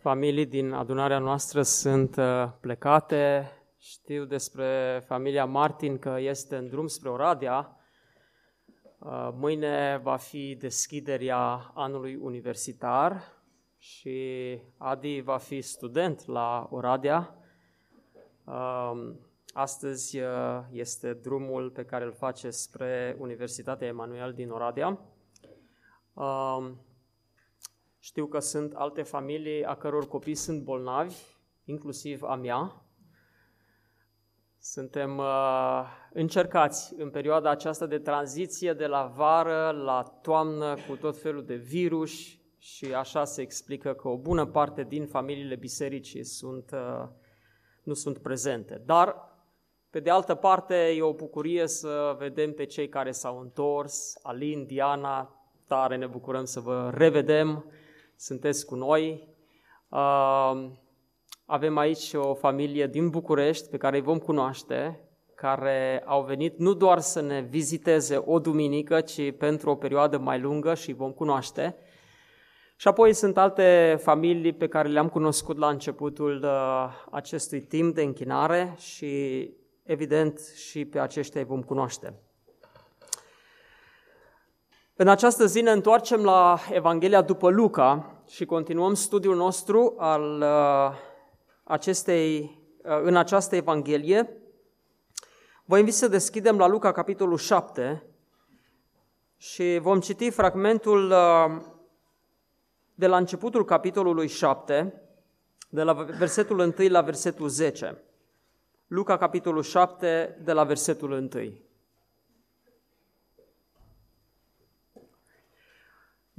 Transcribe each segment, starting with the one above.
familii din adunarea noastră sunt uh, plecate. Știu despre familia Martin că este în drum spre Oradea. Uh, mâine va fi deschiderea anului universitar și Adi va fi student la Oradea. Um, astăzi uh, este drumul pe care îl face spre Universitatea Emanuel din Oradea. Um, știu că sunt alte familii a căror copii sunt bolnavi, inclusiv a mea. Suntem uh, încercați în perioada aceasta de tranziție de la vară la toamnă cu tot felul de virus și așa se explică că o bună parte din familiile bisericii sunt, uh, nu sunt prezente. Dar, pe de altă parte, e o bucurie să vedem pe cei care s-au întors, Alin, Diana, tare ne bucurăm să vă revedem sunteți cu noi. Avem aici o familie din București pe care îi vom cunoaște, care au venit nu doar să ne viziteze o duminică, ci pentru o perioadă mai lungă și vom cunoaște. Și apoi sunt alte familii pe care le-am cunoscut la începutul uh, acestui timp de închinare și evident și pe aceștia îi vom cunoaște. În această zi ne întoarcem la Evanghelia după Luca și continuăm studiul nostru al uh, acestei, uh, în această Evanghelie. Vă invit să deschidem la Luca, capitolul 7, și vom citi fragmentul uh, de la începutul capitolului 7, de la versetul 1 la versetul 10. Luca, capitolul 7, de la versetul 1.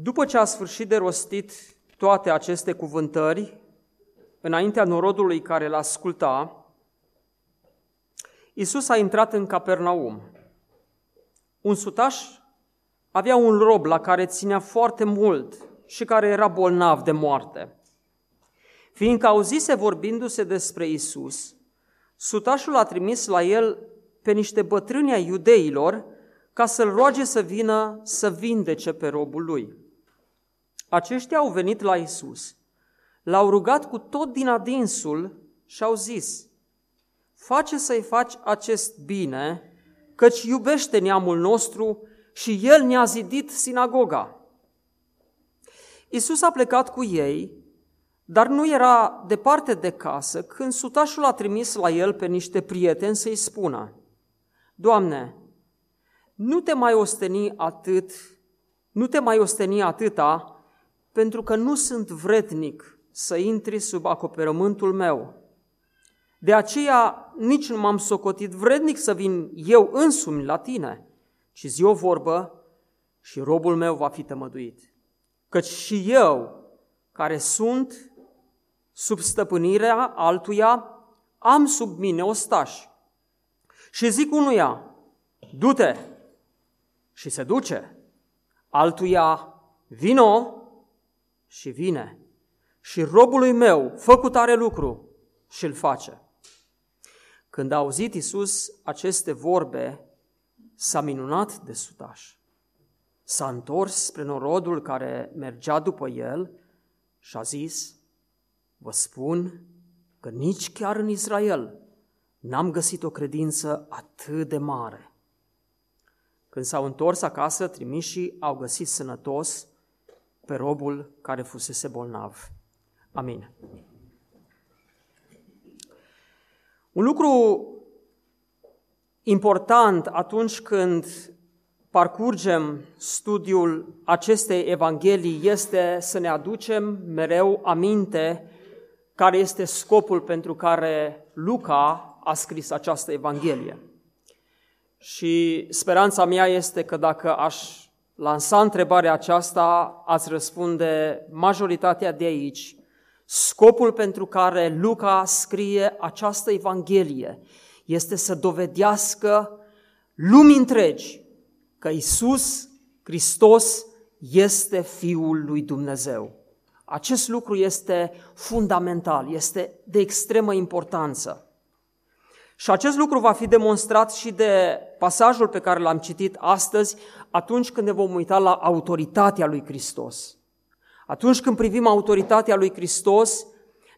După ce a sfârșit de rostit toate aceste cuvântări, înaintea norodului care l asculta, Iisus a intrat în Capernaum. Un sutaș avea un rob la care ținea foarte mult și care era bolnav de moarte. Fiindcă auzise vorbindu-se despre Isus, sutașul a trimis la el pe niște bătrâni ai iudeilor ca să-l roage să vină să vindece pe robul lui. Aceștia au venit la Isus, l-au rugat cu tot din adinsul și au zis, face să-i faci acest bine, căci iubește neamul nostru și el ne-a zidit sinagoga. Isus a plecat cu ei, dar nu era departe de casă când sutașul a trimis la el pe niște prieteni să-i spună, Doamne, nu te mai osteni atât, nu te mai osteni atâta pentru că nu sunt vrednic să intri sub acoperământul meu. De aceea nici nu m-am socotit vrednic să vin eu însumi la tine, ci zi o vorbă și robul meu va fi tămăduit. Căci și eu, care sunt sub stăpânirea altuia, am sub mine ostași. Și zic unuia, du-te, și se duce. Altuia, vino, și vine. Și robului meu, făcut are lucru și îl face. Când a auzit Isus aceste vorbe, s-a minunat de sutaș. S-a întors spre norodul care mergea după el și a zis, vă spun că nici chiar în Israel n-am găsit o credință atât de mare. Când s-au întors acasă, trimișii au găsit sănătos pe robul care fusese bolnav. Amin. Un lucru important atunci când parcurgem studiul acestei evanghelii este să ne aducem mereu aminte care este scopul pentru care Luca a scris această evanghelie. Și speranța mea este că dacă aș lansa întrebarea aceasta, ați răspunde majoritatea de aici, Scopul pentru care Luca scrie această Evanghelie este să dovedească lumii întregi că Isus Hristos este Fiul lui Dumnezeu. Acest lucru este fundamental, este de extremă importanță. Și acest lucru va fi demonstrat și de pasajul pe care l-am citit astăzi, atunci când ne vom uita la autoritatea lui Hristos. Atunci când privim autoritatea lui Hristos,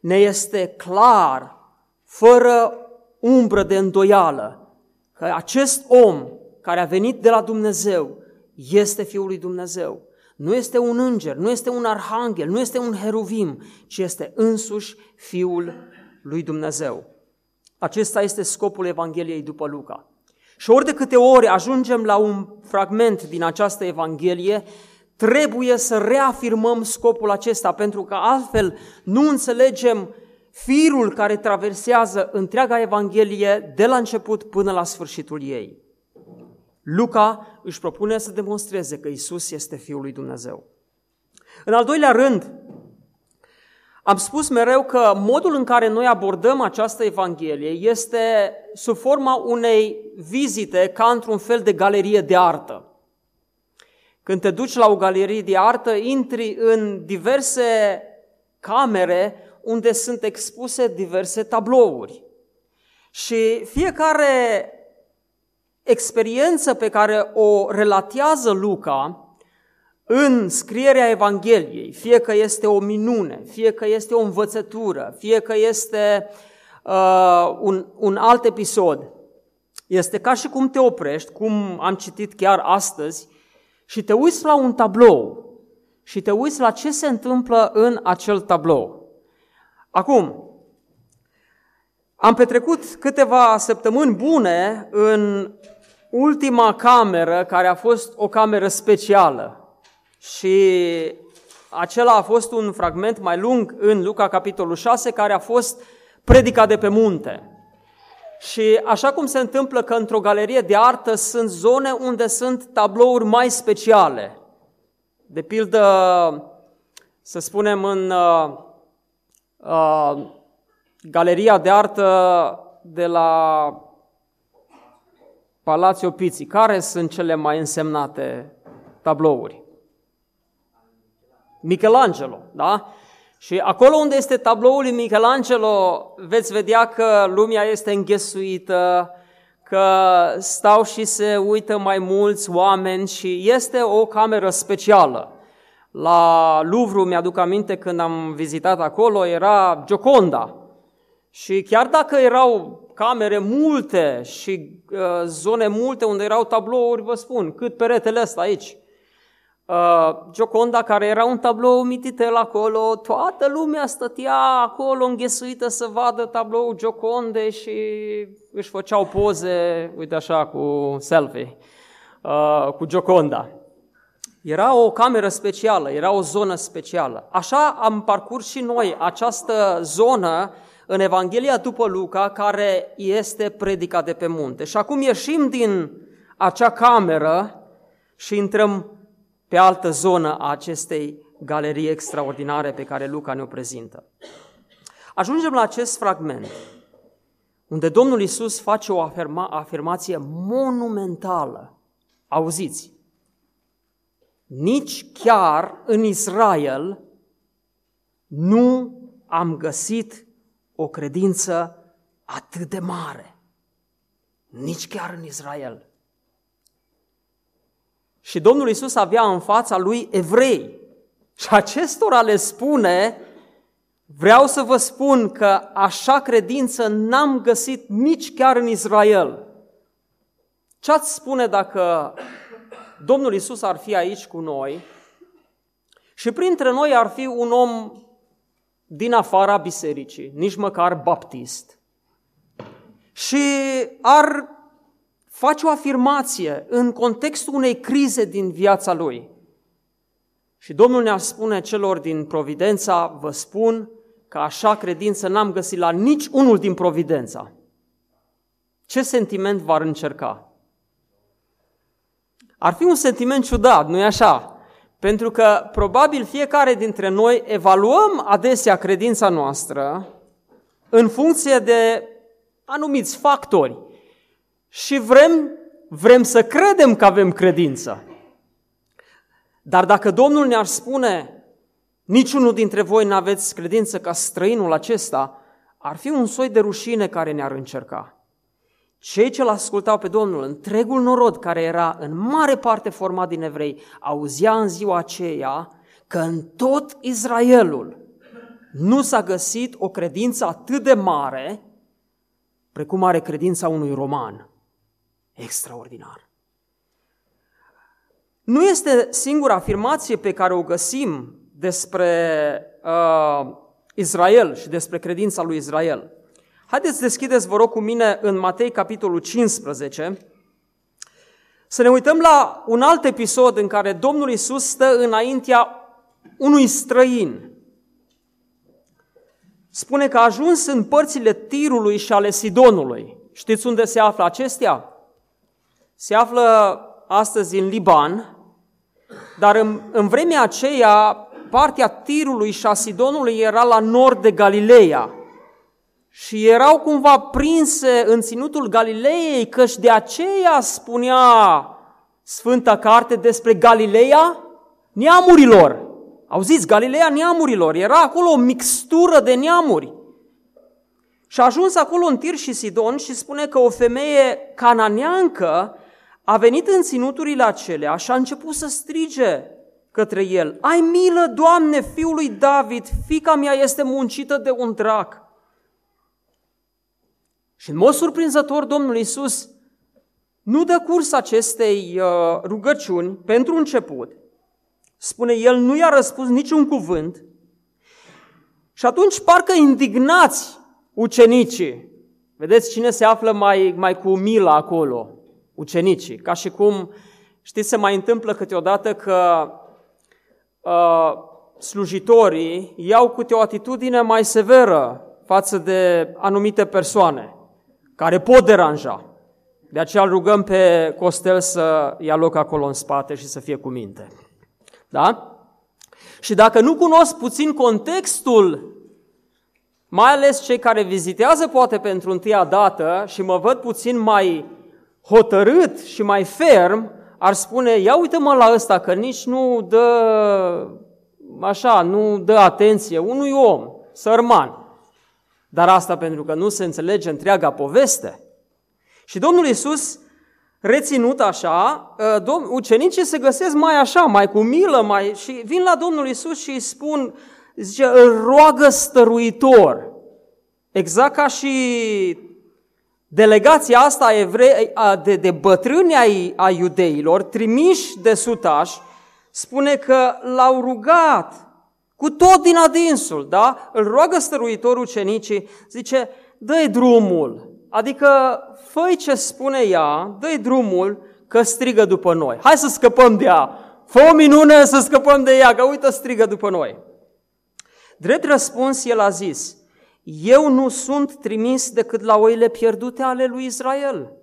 ne este clar, fără umbră de îndoială, că acest om care a venit de la Dumnezeu este Fiul lui Dumnezeu. Nu este un înger, nu este un arhanghel, nu este un heruvim, ci este însuși Fiul lui Dumnezeu. Acesta este scopul Evangheliei după Luca. Și ori de câte ori ajungem la un fragment din această Evanghelie, trebuie să reafirmăm scopul acesta, pentru că altfel nu înțelegem firul care traversează întreaga Evanghelie de la început până la sfârșitul ei. Luca își propune să demonstreze că Isus este Fiul lui Dumnezeu. În al doilea rând, am spus mereu că modul în care noi abordăm această Evanghelie este sub forma unei vizite ca într-un fel de galerie de artă. Când te duci la o galerie de artă, intri în diverse camere unde sunt expuse diverse tablouri. Și fiecare experiență pe care o relatează Luca în scrierea Evangheliei, fie că este o minune, fie că este o învățătură, fie că este uh, un, un alt episod, este ca și cum te oprești, cum am citit chiar astăzi, și te uiți la un tablou și te uiți la ce se întâmplă în acel tablou. Acum, am petrecut câteva săptămâni bune în ultima cameră, care a fost o cameră specială. Și acela a fost un fragment mai lung în Luca, capitolul 6, care a fost predica de pe munte. Și așa cum se întâmplă că într-o galerie de artă sunt zone unde sunt tablouri mai speciale. De pildă, să spunem, în uh, uh, galeria de artă de la Palațiu Piții. Care sunt cele mai însemnate tablouri? Michelangelo, da? Și acolo unde este tabloul lui Michelangelo, veți vedea că lumea este înghesuită, că stau și se uită mai mulți oameni și este o cameră specială. La Louvre, mi-aduc aminte când am vizitat acolo, era Gioconda. Și chiar dacă erau camere multe și uh, zone multe unde erau tablouri, vă spun, cât peretele ăsta aici, Uh, Gioconda, care era un tablou mititel acolo, toată lumea stătea acolo înghesuită să vadă tablou Gioconde și își făceau poze, uite așa, cu selfie, uh, cu Gioconda. Era o cameră specială, era o zonă specială. Așa am parcurs și noi această zonă în Evanghelia după Luca, care este predica de pe munte. Și acum ieșim din acea cameră și intrăm pe altă zonă a acestei galerii extraordinare pe care Luca ne-o prezintă. Ajungem la acest fragment, unde Domnul Isus face o afirma, afirmație monumentală. Auziți, nici chiar în Israel nu am găsit o credință atât de mare. Nici chiar în Israel. Și Domnul Isus avea în fața lui evrei. Și acestora le spune, vreau să vă spun că așa credință n-am găsit nici chiar în Israel. Ce ați spune dacă Domnul Isus ar fi aici cu noi și printre noi ar fi un om din afara bisericii, nici măcar baptist, și ar face o afirmație în contextul unei crize din viața lui. Și Domnul ne-a spune celor din Providența, vă spun că așa credință n-am găsit la nici unul din Providența. Ce sentiment v-ar încerca? Ar fi un sentiment ciudat, nu-i așa? Pentru că probabil fiecare dintre noi evaluăm adesea credința noastră în funcție de anumiți factori și vrem, vrem să credem că avem credință. Dar dacă Domnul ne-ar spune, niciunul dintre voi nu aveți credință ca străinul acesta, ar fi un soi de rușine care ne-ar încerca. Cei ce l-ascultau pe Domnul, întregul norod care era în mare parte format din evrei, auzea în ziua aceea că în tot Israelul nu s-a găsit o credință atât de mare precum are credința unui roman. Extraordinar. Nu este singura afirmație pe care o găsim despre uh, Israel și despre credința lui Israel. Haideți deschideți, vă rog, cu mine în Matei, capitolul 15, să ne uităm la un alt episod în care Domnul Isus stă înaintea unui străin. Spune că a ajuns în părțile Tirului și ale Sidonului. Știți unde se află acestea? Se află astăzi în Liban, dar în, în vremea aceea partea Tirului și a Sidonului era la nord de Galileea și erau cumva prinse în ținutul Galileei, căci de aceea spunea Sfânta Carte despre Galileea neamurilor. Auziți, Galileea neamurilor, era acolo o mixtură de neamuri. Și a ajuns acolo în Tir și Sidon și spune că o femeie cananeancă a venit în ținuturile acelea și a început să strige către el, Ai milă, Doamne, fiul lui David, fica mea este muncită de un drac. Și în mod surprinzător, Domnul Isus nu dă curs acestei uh, rugăciuni pentru început. Spune, El nu i-a răspuns niciun cuvânt. Și atunci parcă indignați ucenicii. Vedeți cine se află mai, mai cu milă acolo? Ucenicii. Ca și cum, știți, se mai întâmplă câteodată că uh, slujitorii iau câte o atitudine mai severă față de anumite persoane care pot deranja. De aceea îl rugăm pe Costel să ia loc acolo în spate și să fie cu minte. Da? Și dacă nu cunosc puțin contextul, mai ales cei care vizitează poate pentru întâia dată și mă văd puțin mai hotărât și mai ferm, ar spune, ia uite-mă la ăsta că nici nu dă, așa, nu dă atenție unui om, sărman. Dar asta pentru că nu se înțelege întreaga poveste. Și Domnul Iisus, reținut așa, ă, ucenicii se găsesc mai așa, mai cu milă, mai... și vin la Domnul Iisus și îi spun, zice, îl roagă stăruitor. Exact ca și delegația asta a evrei, de, de bătrâni ai, a iudeilor, trimiși de sutași, spune că l-au rugat cu tot din adinsul, da? Îl roagă stăruitorul ucenicii, zice, dă drumul, adică fă ce spune ea, dă drumul că strigă după noi. Hai să scăpăm de ea, fă o minune să scăpăm de ea, că uite strigă după noi. Drept răspuns, el a zis, eu nu sunt trimis decât la oile pierdute ale lui Israel.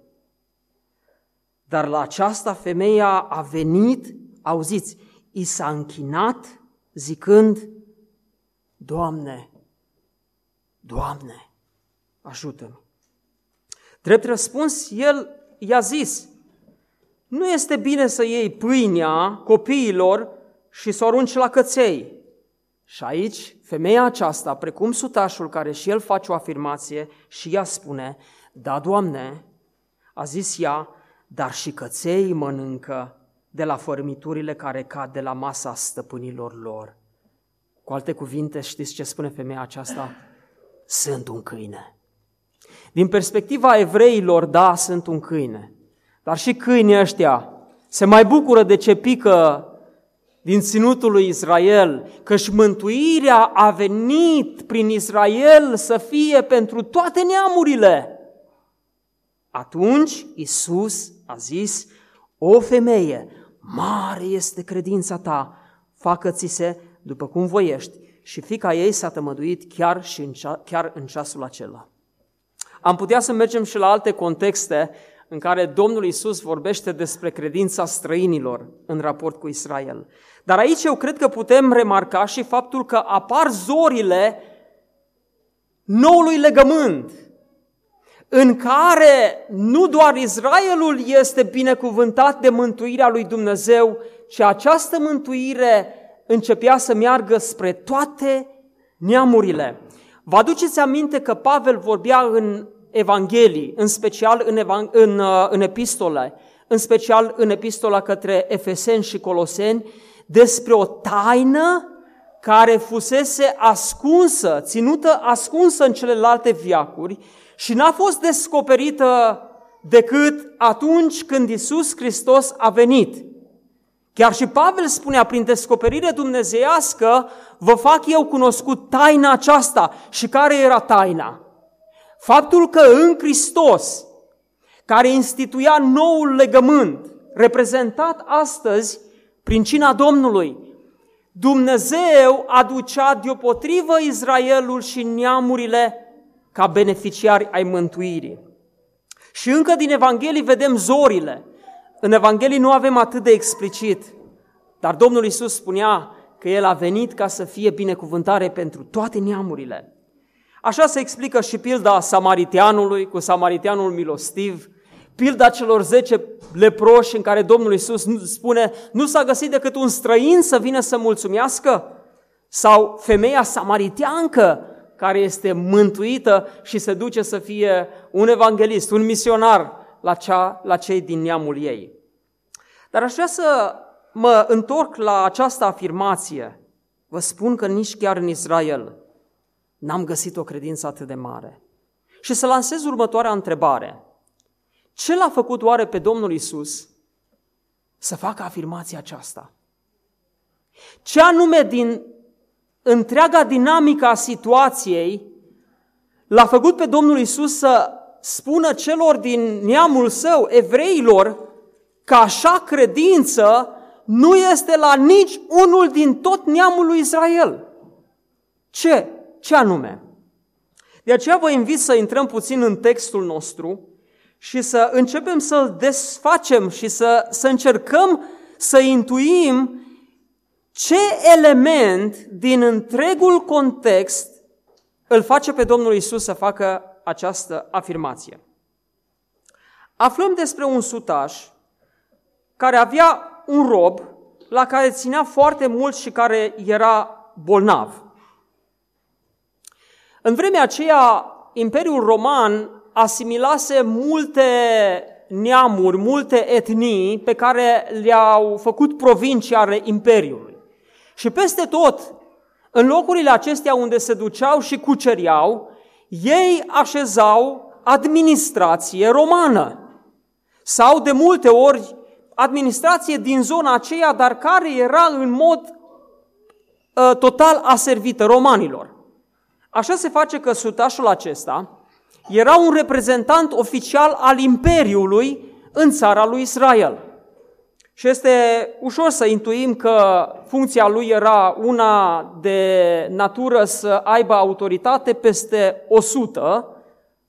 Dar la aceasta femeia a venit, auziți, i s-a închinat zicând, Doamne, Doamne, ajută-mi. Drept răspuns, el i-a zis, nu este bine să iei pâinea copiilor și să o arunci la căței. Și aici, femeia aceasta, precum sutașul care și el face o afirmație și ea spune, da, Doamne, a zis ea, dar și căței mănâncă de la fărmiturile care cad de la masa stăpânilor lor. Cu alte cuvinte, știți ce spune femeia aceasta? Sunt un câine. Din perspectiva evreilor, da, sunt un câine. Dar și câinii ăștia se mai bucură de ce pică din ținutul lui Israel, și mântuirea a venit prin Israel să fie pentru toate neamurile. Atunci Isus a zis, o femeie, mare este credința ta, facă-ți se după cum voiești. Și fica ei s-a tămăduit chiar, și în, cea, chiar în ceasul acela. Am putea să mergem și la alte contexte în care Domnul Isus vorbește despre credința străinilor în raport cu Israel. Dar aici eu cred că putem remarca și faptul că apar zorile noului legământ, în care nu doar Israelul este binecuvântat de mântuirea lui Dumnezeu, ci această mântuire începea să meargă spre toate neamurile. Vă aduceți aminte că Pavel vorbea în Evanghelii, în special în, evang- în, uh, în epistole, în special în epistola către Efeseni și Coloseni, despre o taină care fusese ascunsă, ținută ascunsă în celelalte viacuri și n-a fost descoperită decât atunci când Isus Hristos a venit. Chiar și Pavel spunea, prin descoperire dumnezeiască, vă fac eu cunoscut taina aceasta. Și care era taina? Faptul că în Hristos, care instituia noul legământ, reprezentat astăzi prin cina Domnului, Dumnezeu aducea deopotrivă Israelul și neamurile ca beneficiari ai mântuirii. Și încă din Evanghelii vedem zorile. În Evanghelii nu avem atât de explicit, dar Domnul Isus spunea că El a venit ca să fie binecuvântare pentru toate neamurile. Așa se explică și pilda samariteanului cu samariteanul milostiv, pilda celor zece leproși în care Domnul Isus spune nu s-a găsit decât un străin să vină să mulțumească, sau femeia samariteancă care este mântuită și se duce să fie un evanghelist, un misionar la, cea, la cei din neamul ei. Dar aș vrea să mă întorc la această afirmație. Vă spun că nici chiar în Israel n-am găsit o credință atât de mare. Și să lansez următoarea întrebare. Ce l-a făcut oare pe Domnul Isus să facă afirmația aceasta? Ce anume din întreaga dinamică a situației l-a făcut pe Domnul Isus să spună celor din neamul său, evreilor, că așa credință nu este la nici unul din tot neamul lui Israel. Ce? Ce anume? De aceea vă invit să intrăm puțin în textul nostru și să începem să-l desfacem și să, să încercăm să intuim ce element din întregul context îl face pe Domnul Isus să facă această afirmație. Aflăm despre un sutaș care avea un rob la care ținea foarte mult și care era bolnav. În vremea aceea, Imperiul Roman asimilase multe neamuri, multe etnii pe care le-au făcut provincii ale Imperiului. Și peste tot, în locurile acestea unde se duceau și cuceriau, ei așezau administrație romană. Sau de multe ori administrație din zona aceea, dar care era în mod uh, total aservită romanilor. Așa se face că sutașul acesta era un reprezentant oficial al Imperiului în țara lui Israel. Și este ușor să intuim că funcția lui era una de natură să aibă autoritate peste 100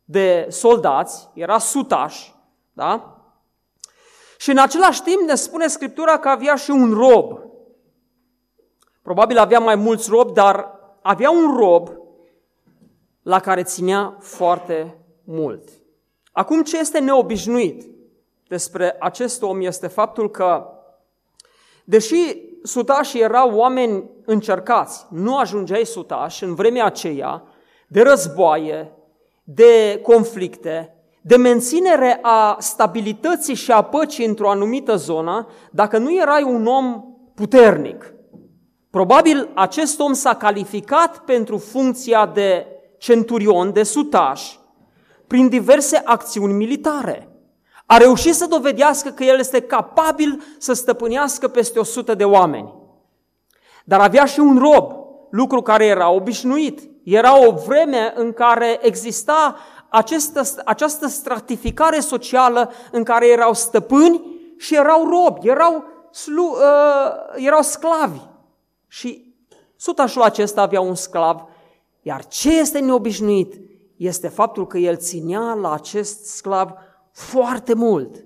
de soldați, era sutaș, da? Și în același timp ne spune Scriptura că avea și un rob. Probabil avea mai mulți robi, dar avea un rob la care ținea foarte mult. Acum ce este neobișnuit despre acest om este faptul că, deși sutașii erau oameni încercați, nu ajungeai sutași în vremea aceea de războaie, de conflicte, de menținere a stabilității și a păcii într-o anumită zonă, dacă nu erai un om puternic. Probabil acest om s-a calificat pentru funcția de centurion, de sutaș, prin diverse acțiuni militare. A reușit să dovedească că el este capabil să stăpânească peste 100 de oameni. Dar avea și un rob, lucru care era obișnuit. Era o vreme în care exista această, această stratificare socială în care erau stăpâni și erau robi, erau, slu, uh, erau sclavi. Și sutașul acesta avea un sclav, iar ce este neobișnuit este faptul că el ținea la acest sclav foarte mult.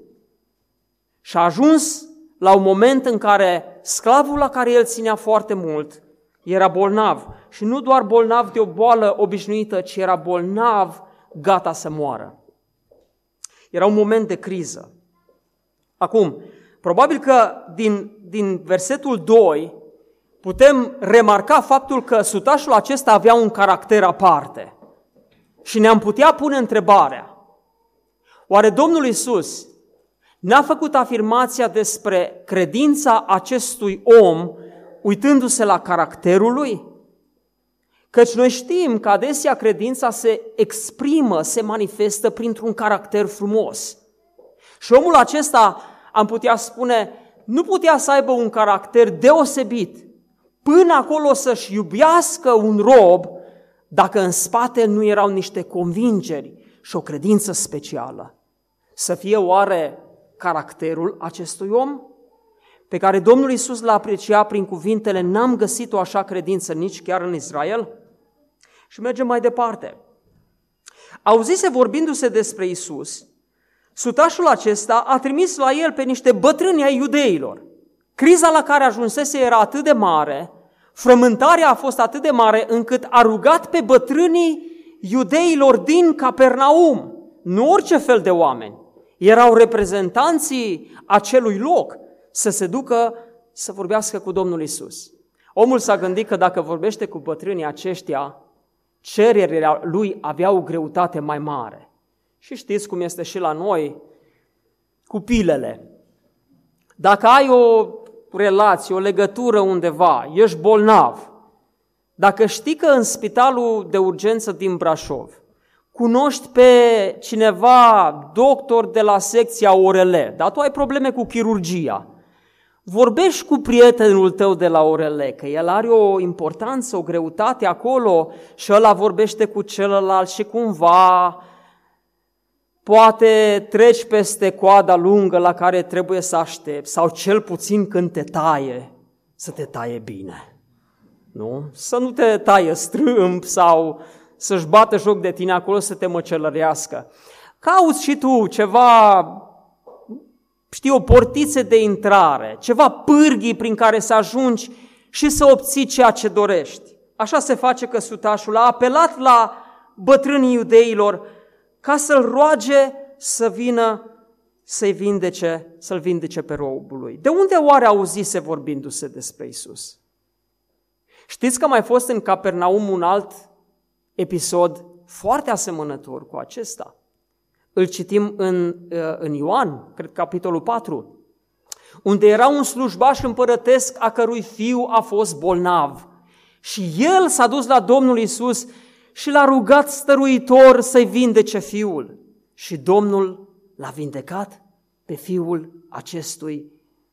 Și a ajuns la un moment în care sclavul la care el ținea foarte mult era bolnav. Și nu doar bolnav de o boală obișnuită, ci era bolnav gata să moară. Era un moment de criză. Acum, probabil că din, din versetul 2 putem remarca faptul că sutașul acesta avea un caracter aparte. Și ne-am putea pune întrebarea, oare Domnul Isus n-a făcut afirmația despre credința acestui om uitându-se la caracterul lui? Căci noi știm că adesea credința se exprimă, se manifestă printr-un caracter frumos. Și omul acesta, am putea spune, nu putea să aibă un caracter deosebit, până acolo să-și iubească un rob, dacă în spate nu erau niște convingeri și o credință specială. Să fie oare caracterul acestui om? Pe care Domnul Isus l-a apreciat prin cuvintele, n-am găsit o așa credință nici chiar în Israel? Și mergem mai departe. Auzise vorbindu-se despre Isus, sutașul acesta a trimis la el pe niște bătrâni ai iudeilor. Criza la care ajunsese era atât de mare, frământarea a fost atât de mare încât a rugat pe bătrânii iudeilor din Capernaum, nu orice fel de oameni, erau reprezentanții acelui loc să se ducă să vorbească cu Domnul Isus. Omul s-a gândit că dacă vorbește cu bătrânii aceștia, cererile lui aveau o greutate mai mare. Și știți cum este și la noi cu pilele. Dacă ai o relație, o legătură undeva, ești bolnav, dacă știi că în spitalul de urgență din Brașov cunoști pe cineva, doctor de la secția ORL, dar tu ai probleme cu chirurgia, Vorbești cu prietenul tău de la orele, că el are o importanță, o greutate acolo și ăla vorbește cu celălalt și cumva poate treci peste coada lungă la care trebuie să aștepți sau cel puțin când te taie, să te taie bine. Nu? Să nu te taie strâmb sau să-și bată joc de tine acolo să te măcelărească. Cauți și tu ceva știi, o portiță de intrare, ceva pârghii prin care să ajungi și să obții ceea ce dorești. Așa se face că sutașul a apelat la bătrânii iudeilor ca să-l roage să vină să-i vindece, să-l vindece pe robul lui. De unde oare auzise vorbindu-se despre Isus? Știți că mai fost în Capernaum un alt episod foarte asemănător cu acesta. Îl citim în, uh, în Ioan, cred capitolul 4, unde era un slujbaș împărătesc a cărui fiu a fost bolnav. Și el s-a dus la Domnul Isus și l-a rugat stăruitor să-i vindece fiul. Și Domnul l-a vindecat pe fiul acestui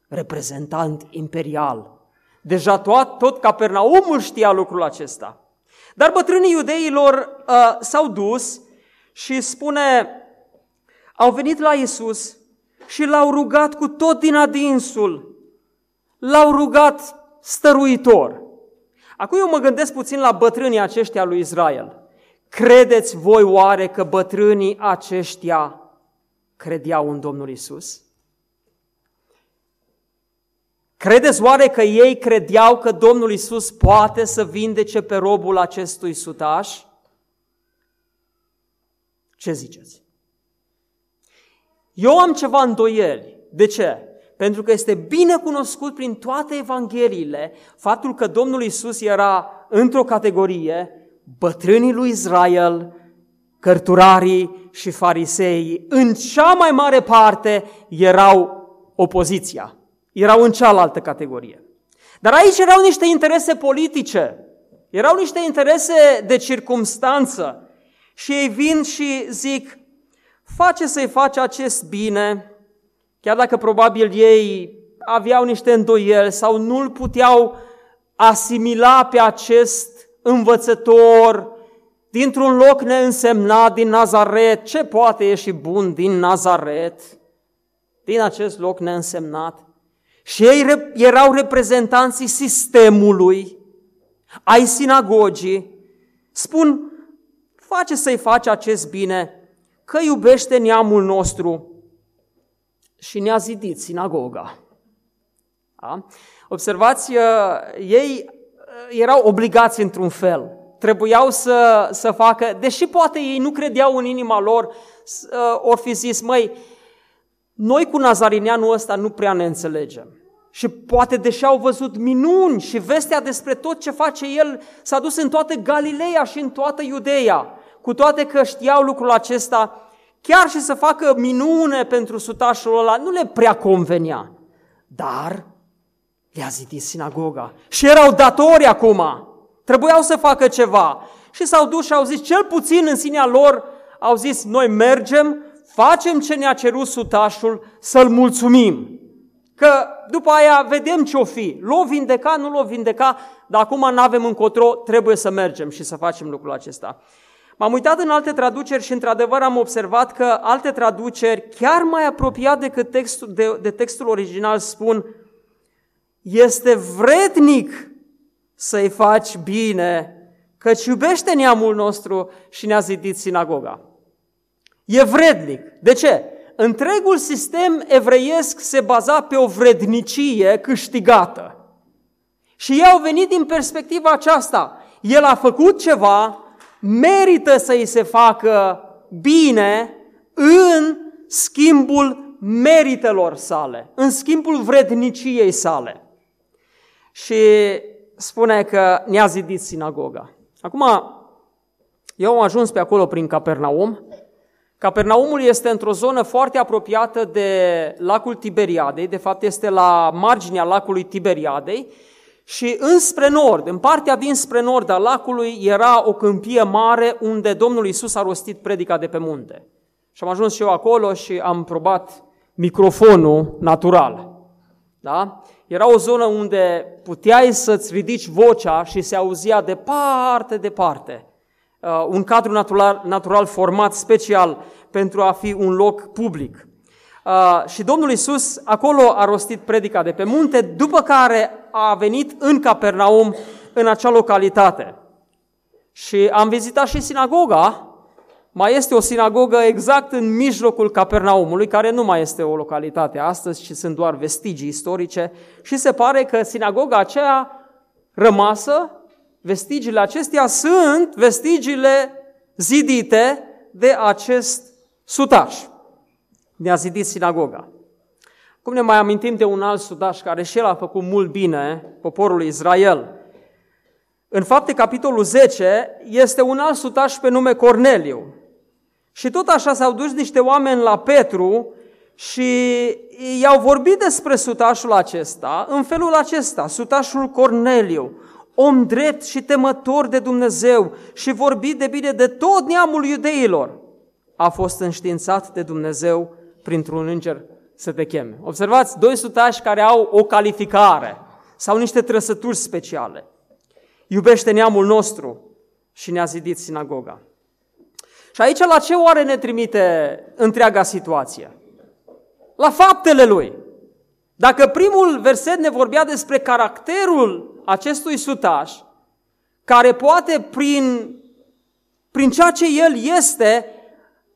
reprezentant imperial. Deja tot, tot Capernaumul știa lucrul acesta. Dar bătrânii iudeilor uh, s-au dus și spune au venit la Isus și l-au rugat cu tot din adinsul. L-au rugat stăruitor. Acum eu mă gândesc puțin la bătrânii aceștia lui Israel. Credeți voi oare că bătrânii aceștia credeau în Domnul Isus? Credeți oare că ei credeau că Domnul Isus poate să vindece pe robul acestui sutaș? Ce ziceți? Eu am ceva îndoieli. De ce? Pentru că este bine cunoscut prin toate evangheliile faptul că Domnul Isus era într-o categorie bătrânii lui Israel, cărturarii și farisei, în cea mai mare parte erau opoziția, erau în cealaltă categorie. Dar aici erau niște interese politice, erau niște interese de circumstanță și ei vin și zic, face să-i faci acest bine, chiar dacă probabil ei aveau niște îndoieli sau nu-l puteau asimila pe acest învățător dintr-un loc neînsemnat din Nazaret. Ce poate ieși bun din Nazaret? Din acest loc neînsemnat. Și ei erau reprezentanții sistemului, ai sinagogii. Spun, face să-i faci acest bine, că iubește neamul nostru și ne-a zidit sinagoga. Da? Observați, uh, ei uh, erau obligați într-un fel. Trebuiau să, să facă, deși poate ei nu credeau în inima lor, uh, ori fi zis, măi, noi cu nazarineanul ăsta nu prea ne înțelegem. Și poate deși au văzut minuni și vestea despre tot ce face el s-a dus în toată Galileea și în toată Iudeea, cu toate că știau lucrul acesta, chiar și să facă minune pentru sutașul ăla nu le prea convenea. Dar le-a zidit sinagoga și erau datori acum, trebuiau să facă ceva. Și s-au dus și au zis, cel puțin în sinea lor, au zis, noi mergem, facem ce ne-a cerut sutașul, să-l mulțumim. Că după aia vedem ce o fi. L-o vindeca, nu l-o vindeca, dar acum nu avem încotro, trebuie să mergem și să facem lucrul acesta. M-am uitat în alte traduceri și într-adevăr am observat că alte traduceri, chiar mai apropiat decât textul, de, de textul original, spun este vrednic să-i faci bine, căci iubește neamul nostru și ne-a zidit sinagoga. E vrednic. De ce? Întregul sistem evreiesc se baza pe o vrednicie câștigată. Și ei au venit din perspectiva aceasta. El a făcut ceva, merită să îi se facă bine în schimbul meritelor sale, în schimbul vredniciei sale. Și spune că ne-a zidit sinagoga. Acum, eu am ajuns pe acolo prin Capernaum Capernaumul este într-o zonă foarte apropiată de lacul Tiberiadei, de fapt este la marginea lacului Tiberiadei și înspre nord, în partea dinspre nord a lacului, era o câmpie mare unde Domnul Isus a rostit predica de pe munte. Și am ajuns și eu acolo și am probat microfonul natural. Da? Era o zonă unde puteai să-ți ridici vocea și se auzia departe, departe uh, un cadru natural, natural format special pentru a fi un loc public. Uh, și Domnul Isus acolo a rostit predica de pe munte, după care a venit în Capernaum, în acea localitate. Și am vizitat și sinagoga, mai este o sinagogă exact în mijlocul Capernaumului, care nu mai este o localitate astăzi, ci sunt doar vestigii istorice și se pare că sinagoga aceea rămasă vestigiile acestea sunt vestigiile zidite de acest sutaș. Ne-a zidit sinagoga. Cum ne mai amintim de un alt sutaș care și el a făcut mult bine poporului Israel. În fapte, capitolul 10, este un alt sutaș pe nume Corneliu. Și tot așa s-au dus niște oameni la Petru și i-au vorbit despre sutașul acesta în felul acesta, sutașul Corneliu, om drept și temător de Dumnezeu și vorbit de bine de tot neamul iudeilor, a fost înștiințat de Dumnezeu printr-un înger să te cheme. Observați, doi sutași care au o calificare sau niște trăsături speciale. Iubește neamul nostru și ne-a zidit sinagoga. Și aici la ce oare ne trimite întreaga situație? La faptele lui. Dacă primul verset ne vorbea despre caracterul acestui sutaș, care poate prin, prin ceea ce el este,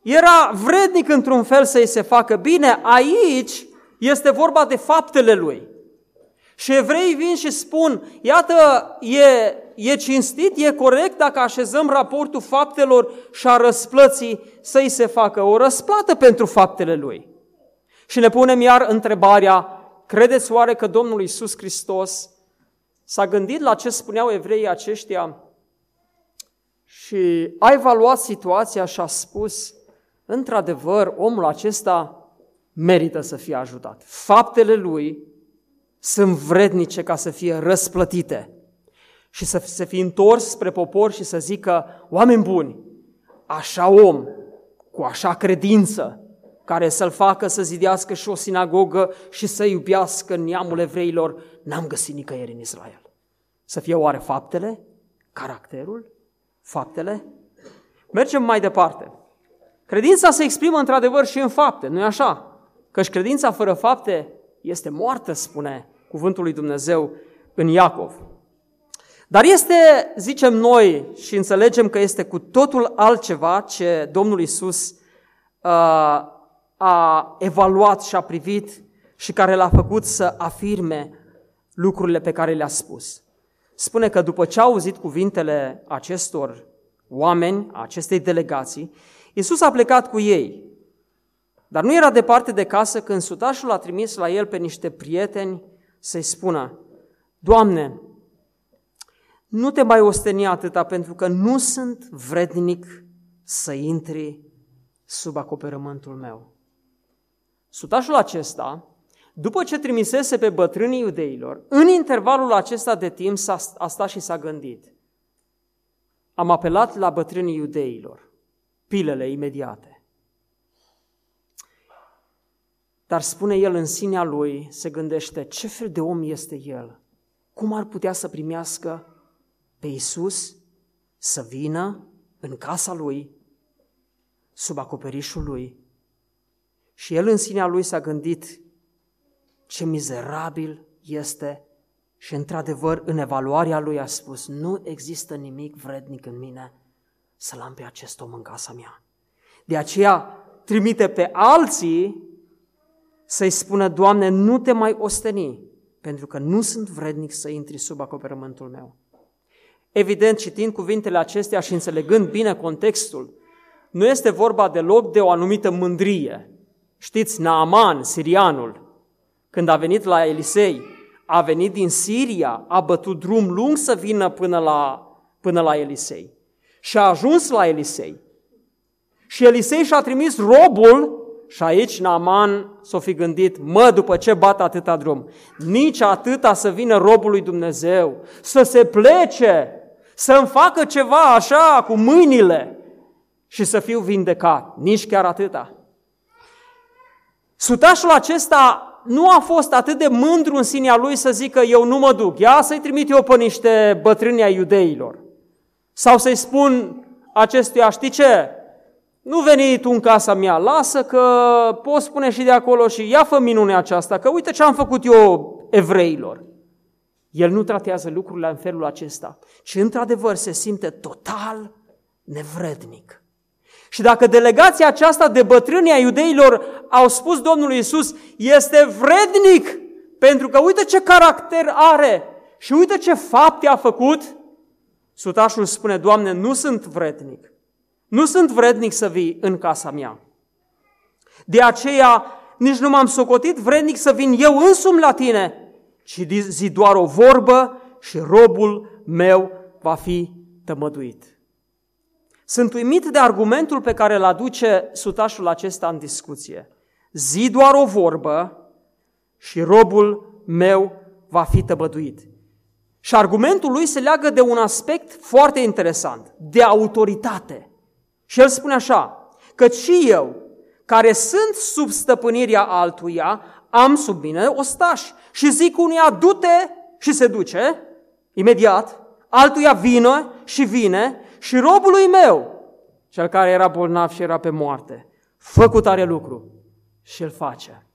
era vrednic într-un fel să-i se facă bine, aici este vorba de faptele lui. Și evreii vin și spun, iată, e, e cinstit, e corect dacă așezăm raportul faptelor și a răsplății să-i se facă o răsplată pentru faptele lui. Și ne punem iar întrebarea, credeți oare că Domnul Iisus Hristos s-a gândit la ce spuneau evreii aceștia și a evaluat situația și a spus, într-adevăr, omul acesta merită să fie ajutat. Faptele lui sunt vrednice ca să fie răsplătite și să se fie întors spre popor și să zică, oameni buni, așa om, cu așa credință, care să-l facă să zidească și o sinagogă și să iubească neamul evreilor, n-am găsit nicăieri în Israel. Să fie oare faptele? Caracterul? Faptele? Mergem mai departe. Credința se exprimă într-adevăr și în fapte, nu-i așa? Căci credința fără fapte este moartă, spune cuvântul lui Dumnezeu în Iacov. Dar este, zicem noi și înțelegem că este cu totul altceva ce Domnul Isus a evaluat și a privit și care l-a făcut să afirme lucrurile pe care le-a spus. Spune că după ce a auzit cuvintele acestor oameni, acestei delegații, Iisus a plecat cu ei. Dar nu era departe de casă când sutașul a trimis la el pe niște prieteni să-i spună, Doamne, nu te mai osteni atâta pentru că nu sunt vrednic să intri sub acoperământul meu. Sutașul acesta, după ce trimisese pe bătrânii iudeilor, în intervalul acesta de timp s-a, a stat și s-a gândit. Am apelat la bătrânii iudeilor, pilele imediate. Dar spune el în sinea lui, se gândește, ce fel de om este el? Cum ar putea să primească pe Iisus să vină în casa lui, sub acoperișul lui? Și el în sinea lui s-a gândit ce mizerabil este și într-adevăr în evaluarea lui a spus nu există nimic vrednic în mine să-l am pe acest om în casa mea. De aceea trimite pe alții să-i spună, Doamne, nu te mai osteni, pentru că nu sunt vrednic să intri sub acoperământul meu. Evident, citind cuvintele acestea și înțelegând bine contextul, nu este vorba deloc de o anumită mândrie, Știți, Naaman, sirianul, când a venit la Elisei, a venit din Siria, a bătut drum lung să vină până la, până la Elisei. Și a ajuns la Elisei. Și Elisei și-a trimis robul și aici Naaman s-a fi gândit, mă, după ce bat atâta drum, nici atâta să vină robul lui Dumnezeu, să se plece, să-mi facă ceva așa cu mâinile și să fiu vindecat. Nici chiar atâta. Sutașul acesta nu a fost atât de mândru în sinea lui să zică eu nu mă duc, ia să-i trimit eu pe niște bătrâni ai iudeilor. Sau să-i spun acestuia, știi ce, nu veni tu în casa mea, lasă că poți spune și de acolo și ia fă minunea aceasta, că uite ce am făcut eu evreilor. El nu tratează lucrurile în felul acesta, ci într-adevăr se simte total nevrednic. Și dacă delegația aceasta de bătrâni a iudeilor au spus Domnului Isus, este vrednic, pentru că uite ce caracter are și uite ce fapte a făcut, sutașul spune, Doamne, nu sunt vrednic. Nu sunt vrednic să vii în casa mea. De aceea nici nu m-am socotit vrednic să vin eu însumi la tine, ci zi doar o vorbă și robul meu va fi tămăduit. Sunt uimit de argumentul pe care îl aduce sutașul acesta în discuție. Zi doar o vorbă și robul meu va fi tăbăduit. Și argumentul lui se leagă de un aspect foarte interesant, de autoritate. Și el spune așa, că și eu, care sunt sub stăpânirea altuia, am sub mine ostași și zic unuia, du-te și se duce, imediat, altuia vină și vine și robului meu, cel care era bolnav și era pe moarte, făcut are lucru și îl face.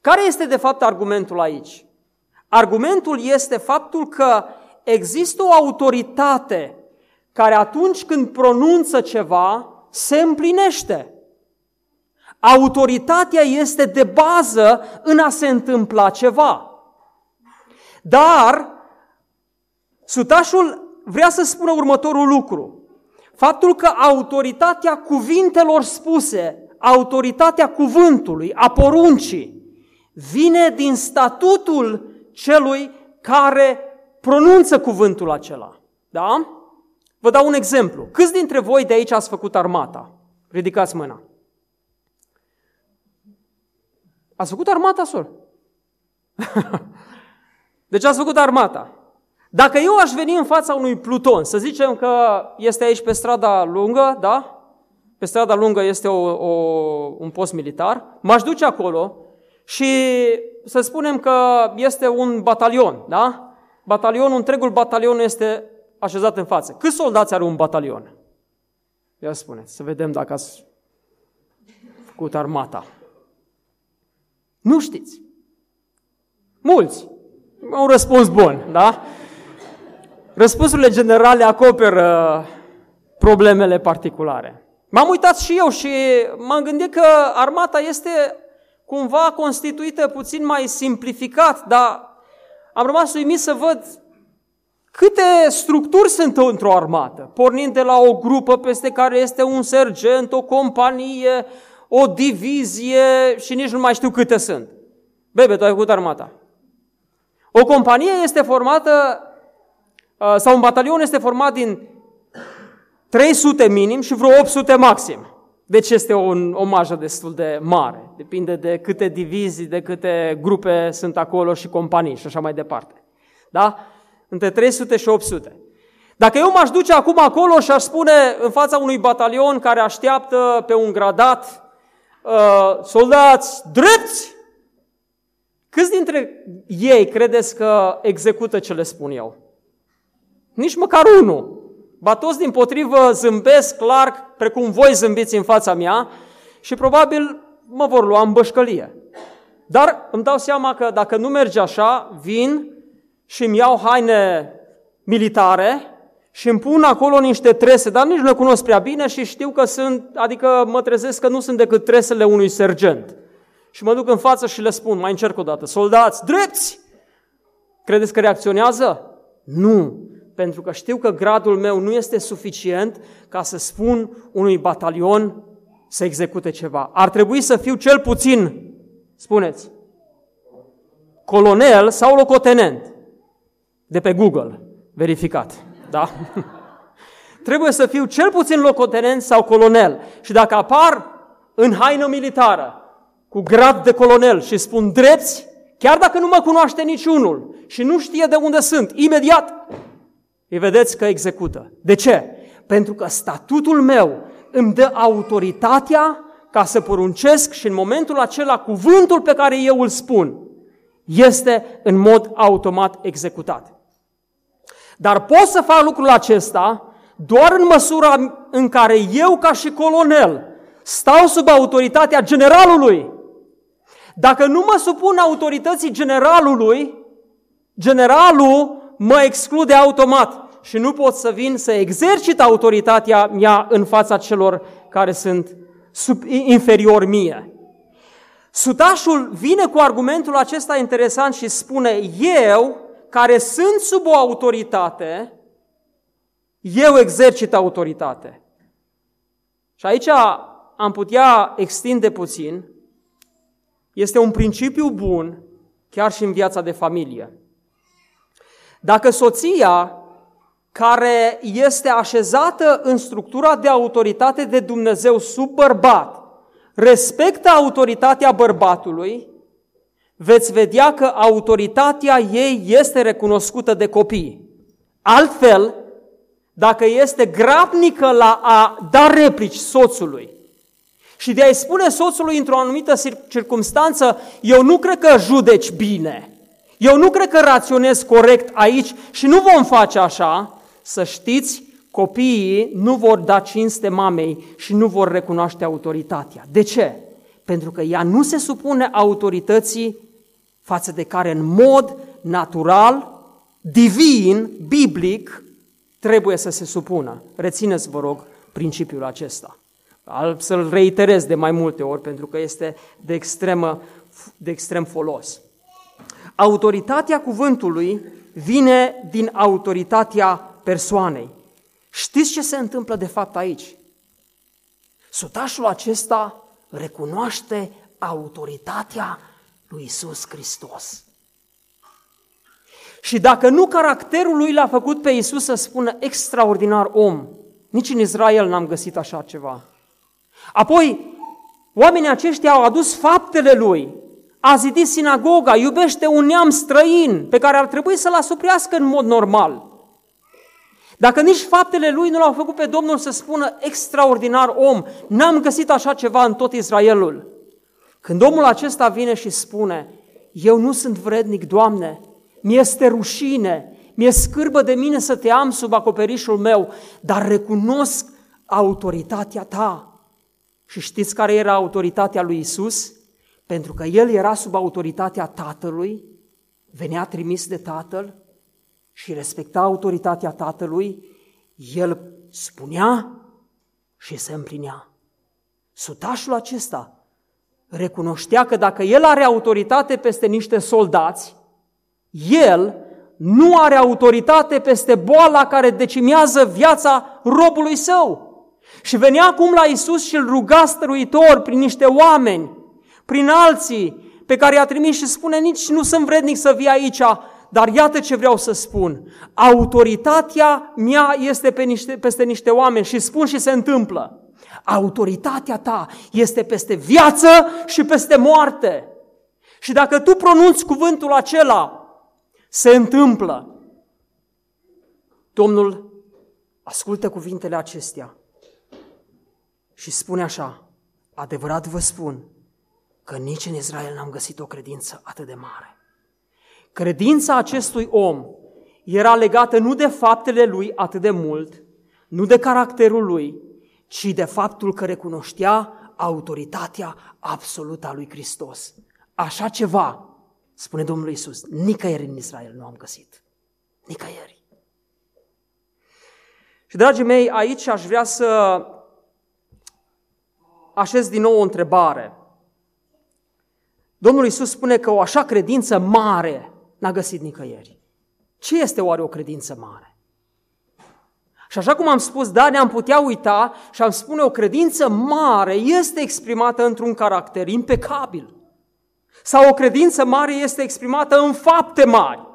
Care este de fapt argumentul aici? Argumentul este faptul că există o autoritate care atunci când pronunță ceva, se împlinește. Autoritatea este de bază în a se întâmpla ceva. Dar sutașul vrea să spună următorul lucru. Faptul că autoritatea cuvintelor spuse, autoritatea cuvântului, a poruncii, vine din statutul celui care pronunță cuvântul acela. Da? Vă dau un exemplu. Câți dintre voi de aici ați făcut armata? Ridicați mâna. Ați făcut armata, sor? deci ați făcut armata. Dacă eu aș veni în fața unui pluton, să zicem că este aici pe strada lungă, da? Pe strada lungă este o, o, un post militar, m-aș duce acolo și să spunem că este un batalion, da? Batalionul, întregul batalion este așezat în față. Câți soldați are un batalion? Ia spuneți, să vedem dacă ați făcut armata. Nu știți. Mulți. Un răspuns bun, da? Răspunsurile generale acoperă problemele particulare. M-am uitat și eu și m-am gândit că armata este cumva constituită puțin mai simplificat, dar am rămas uimit să văd câte structuri sunt într-o armată, pornind de la o grupă peste care este un sergent, o companie, o divizie și nici nu mai știu câte sunt. Bebe, tu ai făcut armata. O companie este formată, uh, sau un batalion este format din 300 minim și vreo 800 maxim. Deci este o, o marjă destul de mare. Depinde de câte divizii, de câte grupe sunt acolo și companii și așa mai departe. Da? Între 300 și 800. Dacă eu m-aș duce acum acolo și aș spune în fața unui batalion care așteaptă pe un gradat uh, soldați drepți, câți dintre ei credeți că execută ce le spun eu? Nici măcar unul. Ba toți din potrivă zâmbesc larg, precum voi zâmbiți în fața mea și probabil mă vor lua în bășcălie. Dar îmi dau seama că dacă nu merge așa, vin și îmi iau haine militare și îmi pun acolo niște trese, dar nici nu le cunosc prea bine și știu că sunt, adică mă trezesc că nu sunt decât tresele unui sergent. Și mă duc în față și le spun, mai încerc o dată, soldați, drepți! Credeți că reacționează? Nu pentru că știu că gradul meu nu este suficient ca să spun unui batalion să execute ceva. Ar trebui să fiu cel puțin, spuneți, colonel sau locotenent de pe Google, verificat. Da? Trebuie să fiu cel puțin locotenent sau colonel. Și dacă apar în haină militară cu grad de colonel și spun drepți, chiar dacă nu mă cunoaște niciunul și nu știe de unde sunt, imediat îi vedeți că execută. De ce? Pentru că statutul meu îmi dă autoritatea ca să poruncesc și în momentul acela cuvântul pe care eu îl spun este în mod automat executat. Dar pot să fac lucrul acesta doar în măsura în care eu ca și colonel stau sub autoritatea generalului. Dacă nu mă supun autorității generalului, generalul mă exclude automat și nu pot să vin să exercit autoritatea mea în fața celor care sunt sub, inferior mie. Sutașul vine cu argumentul acesta interesant și spune, eu, care sunt sub o autoritate, eu exercit autoritate. Și aici am putea extinde puțin, este un principiu bun chiar și în viața de familie. Dacă soția care este așezată în structura de autoritate de Dumnezeu sub bărbat, respectă autoritatea bărbatului, veți vedea că autoritatea ei este recunoscută de copii. Altfel, dacă este grabnică la a da replici soțului și de a-i spune soțului într-o anumită circunstanță, eu nu cred că judeci bine, eu nu cred că raționez corect aici și nu vom face așa, să știți, copiii nu vor da cinste mamei și nu vor recunoaște autoritatea. De ce? Pentru că ea nu se supune autorității față de care în mod natural, divin, biblic, trebuie să se supună. Rețineți, vă rog, principiul acesta. Să-l reiterez de mai multe ori pentru că este de, extremă, de extrem folos. Autoritatea cuvântului vine din autoritatea persoanei. Știți ce se întâmplă de fapt aici? Sutașul acesta recunoaște autoritatea lui Isus Hristos. Și dacă nu caracterul lui l-a făcut pe Isus să spună extraordinar om, nici în Israel n-am găsit așa ceva. Apoi, oamenii aceștia au adus faptele lui, a zidit sinagoga, iubește un neam străin pe care ar trebui să-l asuprească în mod normal. Dacă nici faptele lui nu l-au făcut pe Domnul să spună extraordinar om, n-am găsit așa ceva în tot Israelul. Când omul acesta vine și spune, eu nu sunt vrednic, Doamne, mi-este rușine, mi-e scârbă de mine să te am sub acoperișul meu, dar recunosc autoritatea ta. Și știți care era autoritatea lui Isus? Pentru că el era sub autoritatea Tatălui, venea trimis de Tatăl, și respecta autoritatea tatălui, el spunea și se împlinea. Sutașul acesta recunoștea că dacă el are autoritate peste niște soldați, el nu are autoritate peste boala care decimează viața robului său. Și venea acum la Isus și îl ruga stăruitor prin niște oameni, prin alții pe care i-a trimis și spune nici nu sunt vrednic să vii aici, dar iată ce vreau să spun. Autoritatea mea este pe niște, peste niște oameni și spun și se întâmplă. Autoritatea ta este peste viață și peste moarte. Și dacă tu pronunți cuvântul acela, se întâmplă. Domnul ascultă cuvintele acestea și spune așa, adevărat vă spun că nici în Israel n-am găsit o credință atât de mare. Credința acestui om era legată nu de faptele lui atât de mult, nu de caracterul lui, ci de faptul că recunoștea autoritatea absolută a lui Hristos. Așa ceva, spune Domnul Isus, nicăieri în Israel nu am găsit. Nicăieri. Și, dragii mei, aici aș vrea să așez din nou o întrebare. Domnul Isus spune că o așa credință mare n-a găsit nicăieri. Ce este oare o credință mare? Și așa cum am spus, da, ne-am putea uita și am spune o credință mare este exprimată într-un caracter impecabil. Sau o credință mare este exprimată în fapte mari.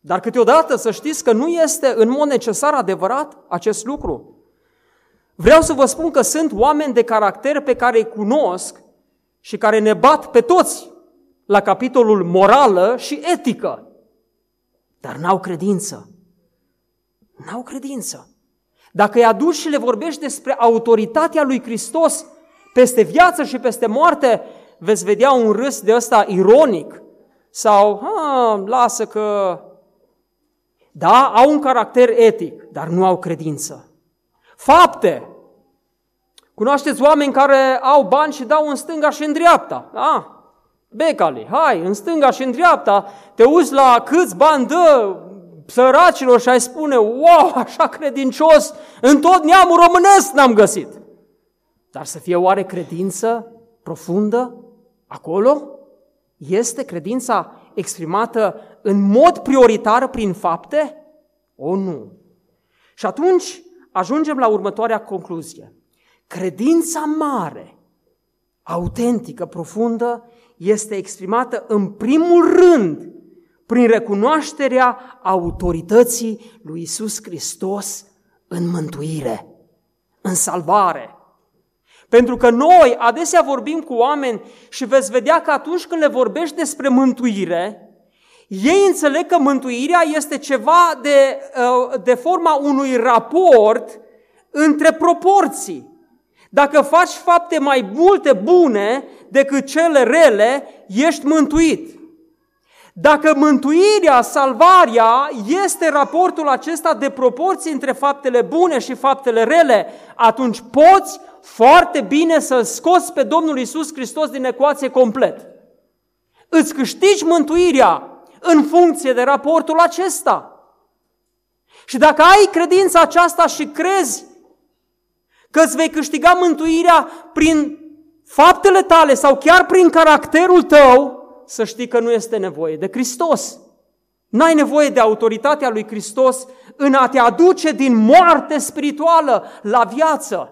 Dar câteodată să știți că nu este în mod necesar adevărat acest lucru. Vreau să vă spun că sunt oameni de caracter pe care îi cunosc și care ne bat pe toți la capitolul morală și etică, dar n-au credință. N-au credință. Dacă îi aduci și le vorbești despre autoritatea lui Hristos peste viață și peste moarte, veți vedea un râs de ăsta ironic sau, ha, lasă că... Da, au un caracter etic, dar nu au credință. Fapte. Cunoașteți oameni care au bani și dau în stânga și în dreapta. Da? Becali, hai, în stânga și în dreapta, te uiți la câți bani dă săracilor și ai spune, wow, așa credincios, în tot neamul românesc n-am găsit. Dar să fie oare credință profundă acolo? Este credința exprimată în mod prioritar prin fapte? O, nu. Și atunci ajungem la următoarea concluzie. Credința mare, autentică, profundă, este exprimată în primul rând prin recunoașterea autorității lui Isus Hristos în mântuire, în salvare. Pentru că noi adesea vorbim cu oameni și veți vedea că atunci când le vorbești despre mântuire, ei înțeleg că mântuirea este ceva de, uh, de forma unui raport între proporții. Dacă faci fapte mai multe bune decât cele rele, ești mântuit. Dacă mântuirea, salvarea este raportul acesta de proporții între faptele bune și faptele rele, atunci poți foarte bine să scoți pe Domnul Isus Hristos din ecuație complet. Îți câștigi mântuirea în funcție de raportul acesta. Și dacă ai credința aceasta și crezi că îți vei câștiga mântuirea prin faptele tale sau chiar prin caracterul tău, să știi că nu este nevoie de Hristos. N-ai nevoie de autoritatea lui Hristos în a te aduce din moarte spirituală la viață.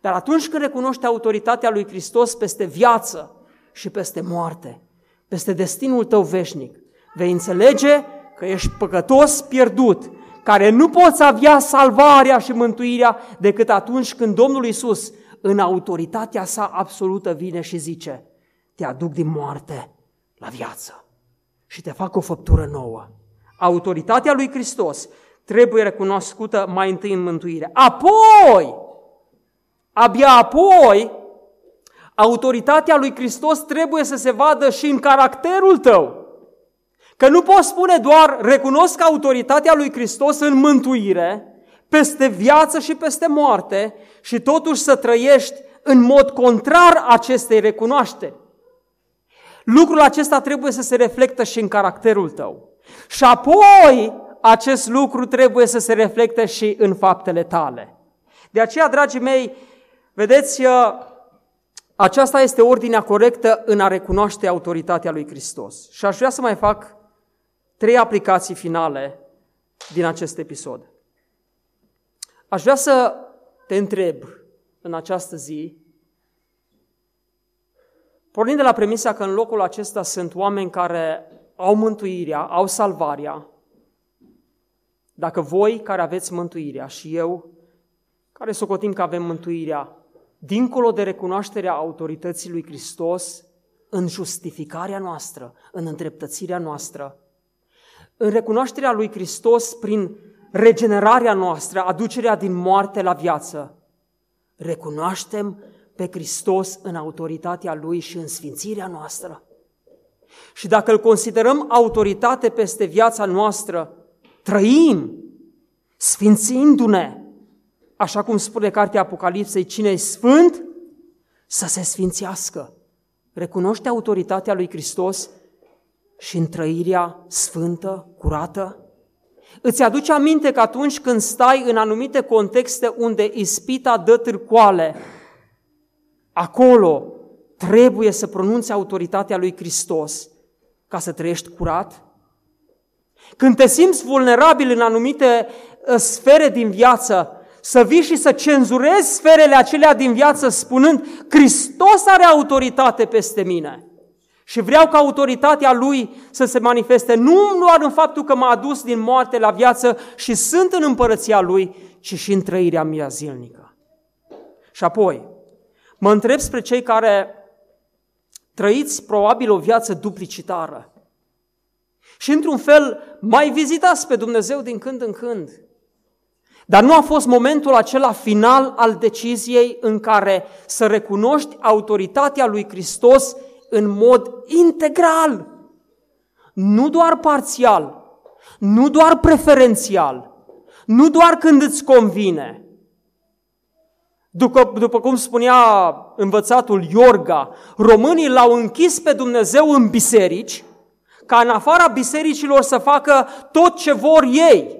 Dar atunci când recunoști autoritatea lui Hristos peste viață și peste moarte, peste destinul tău veșnic, vei înțelege că ești păcătos pierdut, care nu poți avea salvarea și mântuirea decât atunci când Domnul Isus, în autoritatea sa absolută, vine și zice, te aduc din moarte la viață și te fac o făptură nouă. Autoritatea lui Hristos trebuie recunoscută mai întâi în mântuire. Apoi, abia apoi, autoritatea lui Hristos trebuie să se vadă și în caracterul tău. Că nu poți spune doar recunosc autoritatea lui Hristos în mântuire, peste viață și peste moarte și totuși să trăiești în mod contrar acestei recunoașteri. Lucrul acesta trebuie să se reflectă și în caracterul tău. Și apoi acest lucru trebuie să se reflecte și în faptele tale. De aceea, dragii mei, vedeți, aceasta este ordinea corectă în a recunoaște autoritatea lui Hristos. Și aș vrea să mai fac trei aplicații finale din acest episod. Aș vrea să te întreb în această zi, pornind de la premisa că în locul acesta sunt oameni care au mântuirea, au salvarea, dacă voi care aveți mântuirea și eu, care socotim că avem mântuirea, dincolo de recunoașterea autorității lui Hristos, în justificarea noastră, în îndreptățirea noastră, în recunoașterea lui Hristos prin regenerarea noastră, aducerea din moarte la viață, recunoaștem pe Hristos în autoritatea Lui și în sfințirea noastră. Și dacă îl considerăm autoritate peste viața noastră, trăim sfințindu-ne. Așa cum spune cartea Apocalipsei, cine e sfânt, să se sfințească. Recunoște autoritatea lui Hristos și în trăirea sfântă, curată? Îți aduce aminte că atunci când stai în anumite contexte unde ispita dă târcoale, acolo trebuie să pronunți autoritatea lui Hristos ca să trăiești curat? Când te simți vulnerabil în anumite uh, sfere din viață, să vii și să cenzurezi sferele acelea din viață spunând Hristos are autoritate peste mine. Și vreau ca autoritatea Lui să se manifeste nu doar în faptul că m-a adus din moarte la viață și sunt în împărăția Lui, ci și în trăirea mea zilnică. Și apoi, mă întreb spre cei care trăiți probabil o viață duplicitară. Și într-un fel mai vizitați pe Dumnezeu din când în când. Dar nu a fost momentul acela final al deciziei în care să recunoști autoritatea lui Hristos în mod integral, nu doar parțial, nu doar preferențial, nu doar când îți convine. După, după cum spunea învățatul Iorga, românii l-au închis pe Dumnezeu în biserici, ca în afara bisericilor să facă tot ce vor ei.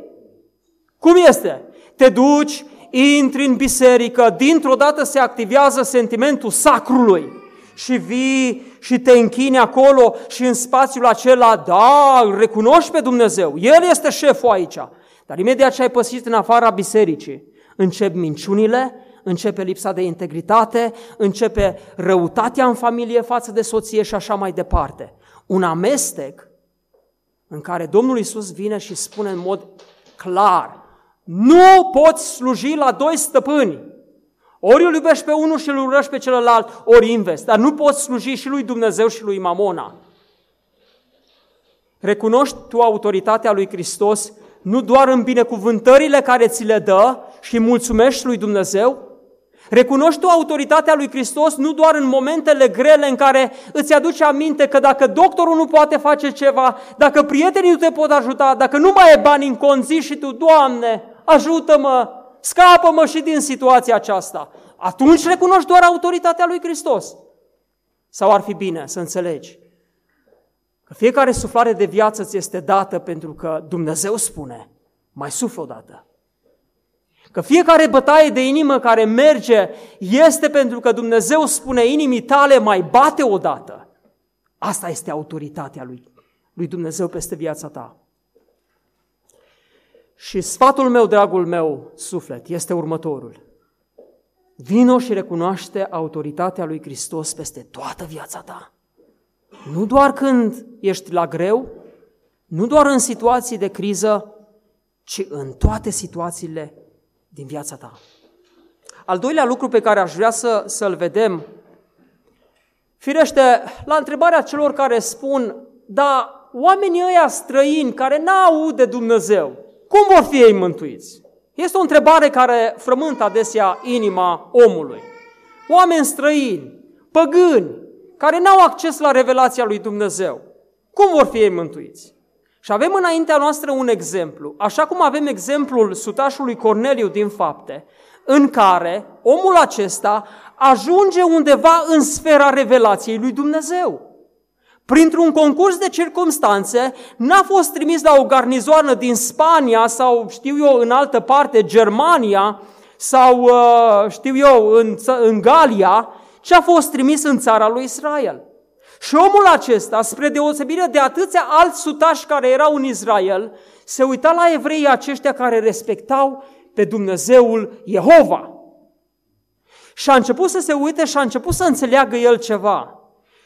Cum este? Te duci, intri în biserică, dintr-o dată se activează sentimentul sacrului și vii și te închini acolo și în spațiul acela, da, îl recunoști pe Dumnezeu, El este șeful aici. Dar imediat ce ai păsit în afara bisericii, încep minciunile, începe lipsa de integritate, începe răutatea în familie față de soție și așa mai departe. Un amestec în care Domnul Isus vine și spune în mod clar, nu poți sluji la doi stăpâni. Ori îl iubești pe unul și îl urăști pe celălalt, ori invers. Dar nu poți sluji și lui Dumnezeu și lui Mamona. Recunoști tu autoritatea lui Hristos nu doar în binecuvântările care ți le dă și mulțumești lui Dumnezeu, Recunoști tu autoritatea lui Hristos nu doar în momentele grele în care îți aduce aminte că dacă doctorul nu poate face ceva, dacă prietenii nu te pot ajuta, dacă nu mai e bani în conzi și tu, Doamne, ajută-mă, Scapă-mă și din situația aceasta. Atunci recunoști doar autoritatea lui Hristos. Sau ar fi bine să înțelegi că fiecare suflare de viață ți este dată pentru că Dumnezeu spune, mai suflă odată. Că fiecare bătaie de inimă care merge este pentru că Dumnezeu spune inimii tale mai bate odată. Asta este autoritatea lui, lui Dumnezeu peste viața ta. Și sfatul meu, dragul meu, suflet, este următorul. Vino și recunoaște autoritatea lui Hristos peste toată viața ta. Nu doar când ești la greu, nu doar în situații de criză, ci în toate situațiile din viața ta. Al doilea lucru pe care aș vrea să, să-l vedem, firește, la întrebarea celor care spun, da, oamenii ăia străini care n-au de Dumnezeu, cum vor fi ei mântuiți? Este o întrebare care frământă adesea inima omului. Oameni străini, păgâni, care n-au acces la revelația lui Dumnezeu. Cum vor fi ei mântuiți? Și avem înaintea noastră un exemplu, așa cum avem exemplul sutașului Corneliu din fapte, în care omul acesta ajunge undeva în sfera revelației lui Dumnezeu printr-un concurs de circumstanțe, n-a fost trimis la o garnizoană din Spania sau, știu eu, în altă parte, Germania, sau, uh, știu eu, în, în Galia, ce a fost trimis în țara lui Israel. Și omul acesta, spre deosebire de atâția alți sutași care erau în Israel, se uita la evreii aceștia care respectau pe Dumnezeul Jehova. Și a început să se uite și a început să înțeleagă el ceva.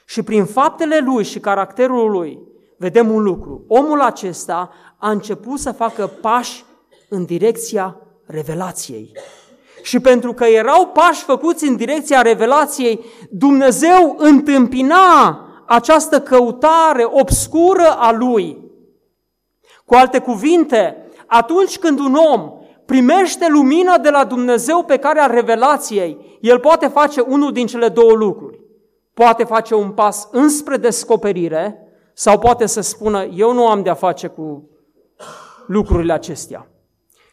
Și prin faptele lui și caracterul lui, vedem un lucru. Omul acesta a început să facă pași în direcția revelației. Și pentru că erau pași făcuți în direcția revelației, Dumnezeu întâmpina această căutare obscură a lui. Cu alte cuvinte, atunci când un om primește lumina de la Dumnezeu pe care a revelației, el poate face unul din cele două lucruri. Poate face un pas înspre descoperire sau poate să spună, eu nu am de-a face cu lucrurile acestea.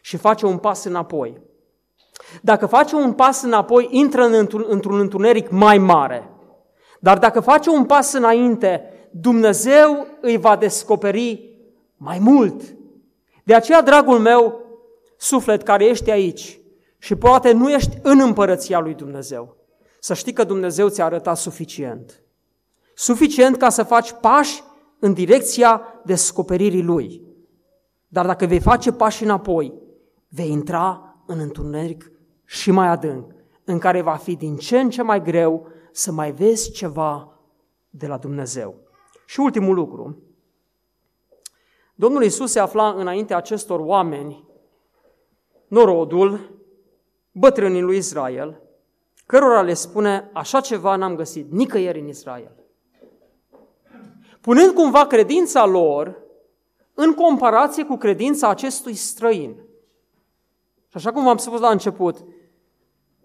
Și face un pas înapoi. Dacă face un pas înapoi, intră într-un întuneric mai mare. Dar dacă face un pas înainte, Dumnezeu îi va descoperi mai mult. De aceea, dragul meu, suflet care ești aici și poate nu ești în împărăția lui Dumnezeu, să știi că Dumnezeu ți-a arătat suficient. Suficient ca să faci pași în direcția descoperirii Lui. Dar dacă vei face pași înapoi, vei intra în întuneric și mai adânc, în care va fi din ce în ce mai greu să mai vezi ceva de la Dumnezeu. Și ultimul lucru, Domnul Isus se afla înaintea acestor oameni, norodul, bătrânii lui Israel, cărora le spune, așa ceva n-am găsit nicăieri în Israel. Punând cumva credința lor în comparație cu credința acestui străin. Și așa cum v-am spus la început,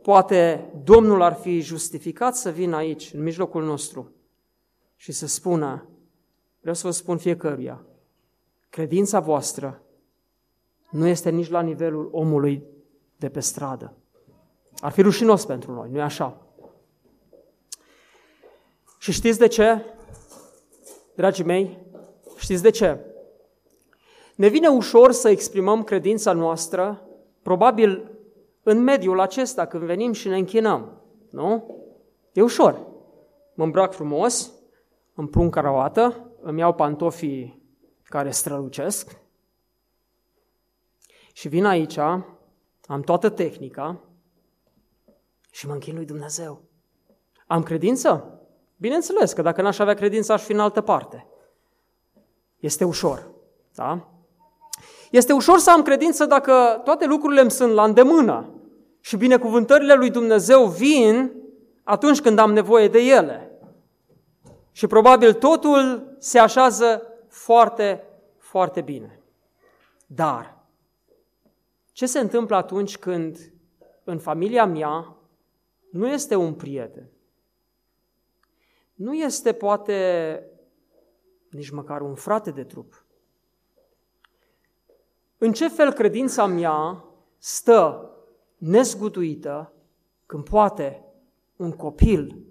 poate Domnul ar fi justificat să vină aici, în mijlocul nostru, și să spună, vreau să vă spun fiecăruia, credința voastră nu este nici la nivelul omului de pe stradă. Ar fi rușinos pentru noi, nu-i așa? Și știți de ce? Dragii mei, știți de ce? Ne vine ușor să exprimăm credința noastră, probabil în mediul acesta, când venim și ne închinăm. Nu? E ușor. Mă îmbrac frumos, îmi pun caravată, îmi iau pantofii care strălucesc și vin aici, am toată tehnica și mă închin lui Dumnezeu. Am credință? Bineînțeles că dacă n-aș avea credință, aș fi în altă parte. Este ușor, da? Este ușor să am credință dacă toate lucrurile îmi sunt la îndemână și binecuvântările lui Dumnezeu vin atunci când am nevoie de ele. Și probabil totul se așează foarte, foarte bine. Dar, ce se întâmplă atunci când în familia mea nu este un prieten? Nu este poate nici măcar un frate de trup. În ce fel credința mea stă nezguduită când poate un copil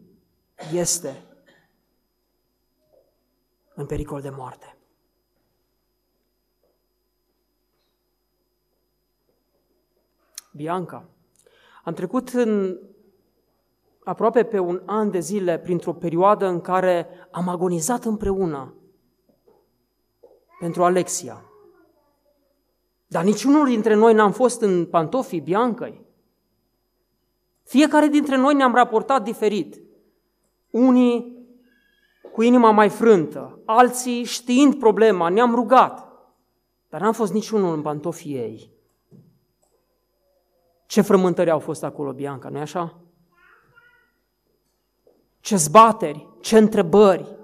este în pericol de moarte? Bianca, am trecut în aproape pe un an de zile printr-o perioadă în care am agonizat împreună pentru Alexia. Dar niciunul dintre noi n-am fost în pantofii Biancăi. Fiecare dintre noi ne-am raportat diferit. Unii cu inima mai frântă, alții știind problema, ne-am rugat. Dar n-am fost niciunul în pantofii ei. Ce frământări au fost acolo, Bianca, nu-i așa? Ce zbateri, ce întrebări.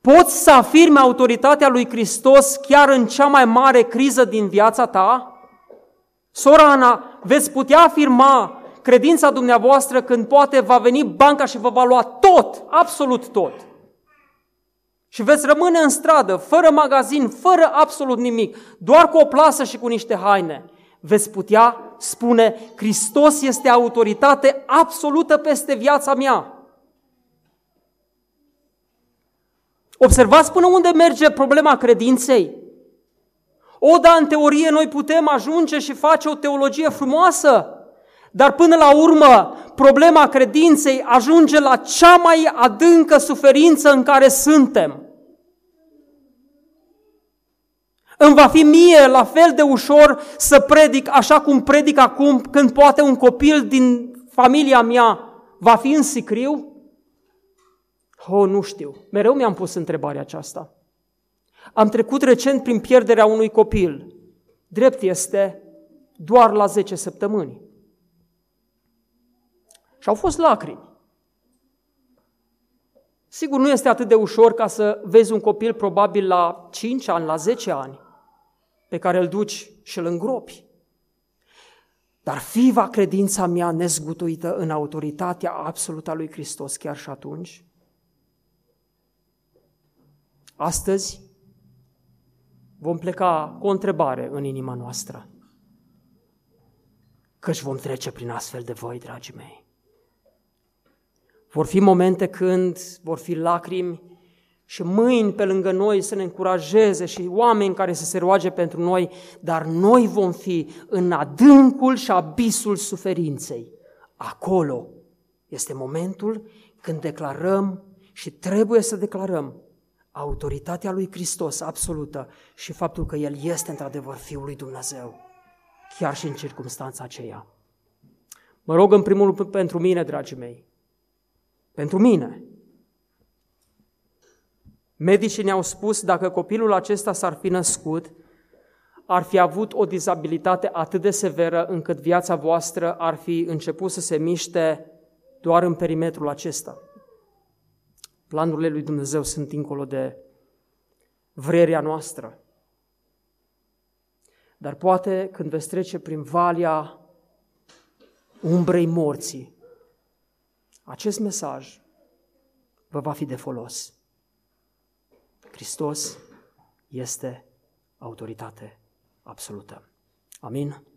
Poți să afirmi autoritatea lui Hristos chiar în cea mai mare criză din viața ta? Sora Ana, veți putea afirma credința dumneavoastră când poate va veni banca și vă va lua tot, absolut tot. Și veți rămâne în stradă, fără magazin, fără absolut nimic, doar cu o plasă și cu niște haine veți putea spune, Hristos este autoritate absolută peste viața mea. Observați până unde merge problema credinței. O, da, în teorie noi putem ajunge și face o teologie frumoasă, dar până la urmă problema credinței ajunge la cea mai adâncă suferință în care suntem. Îmi va fi mie la fel de ușor să predic așa cum predic acum când poate un copil din familia mea va fi în sicriu? Oh, nu știu. Mereu mi-am pus întrebarea aceasta. Am trecut recent prin pierderea unui copil. Drept este doar la 10 săptămâni. Și au fost lacrimi. Sigur, nu este atât de ușor ca să vezi un copil probabil la 5 ani, la 10 ani, pe care îl duci și îl îngropi. Dar fiva credința mea nezgutuită în autoritatea absolută a lui Hristos chiar și atunci. Astăzi vom pleca cu o întrebare în inima noastră. Căci vom trece prin astfel de voi, dragii mei. Vor fi momente când vor fi lacrimi și mâini pe lângă noi să ne încurajeze și oameni care să se roage pentru noi, dar noi vom fi în adâncul și abisul suferinței. Acolo este momentul când declarăm și trebuie să declarăm autoritatea lui Hristos absolută și faptul că El este într-adevăr Fiul lui Dumnezeu, chiar și în circunstanța aceea. Mă rog în primul rând pentru mine, dragii mei, pentru mine. Medicii ne-au spus dacă copilul acesta s-ar fi născut, ar fi avut o dizabilitate atât de severă încât viața voastră ar fi început să se miște doar în perimetrul acesta. Planurile lui Dumnezeu sunt dincolo de vrerea noastră. Dar poate când veți trece prin valea umbrei morții, acest mesaj vă va fi de folos. Hristos este autoritate absolută. Amin? Amin.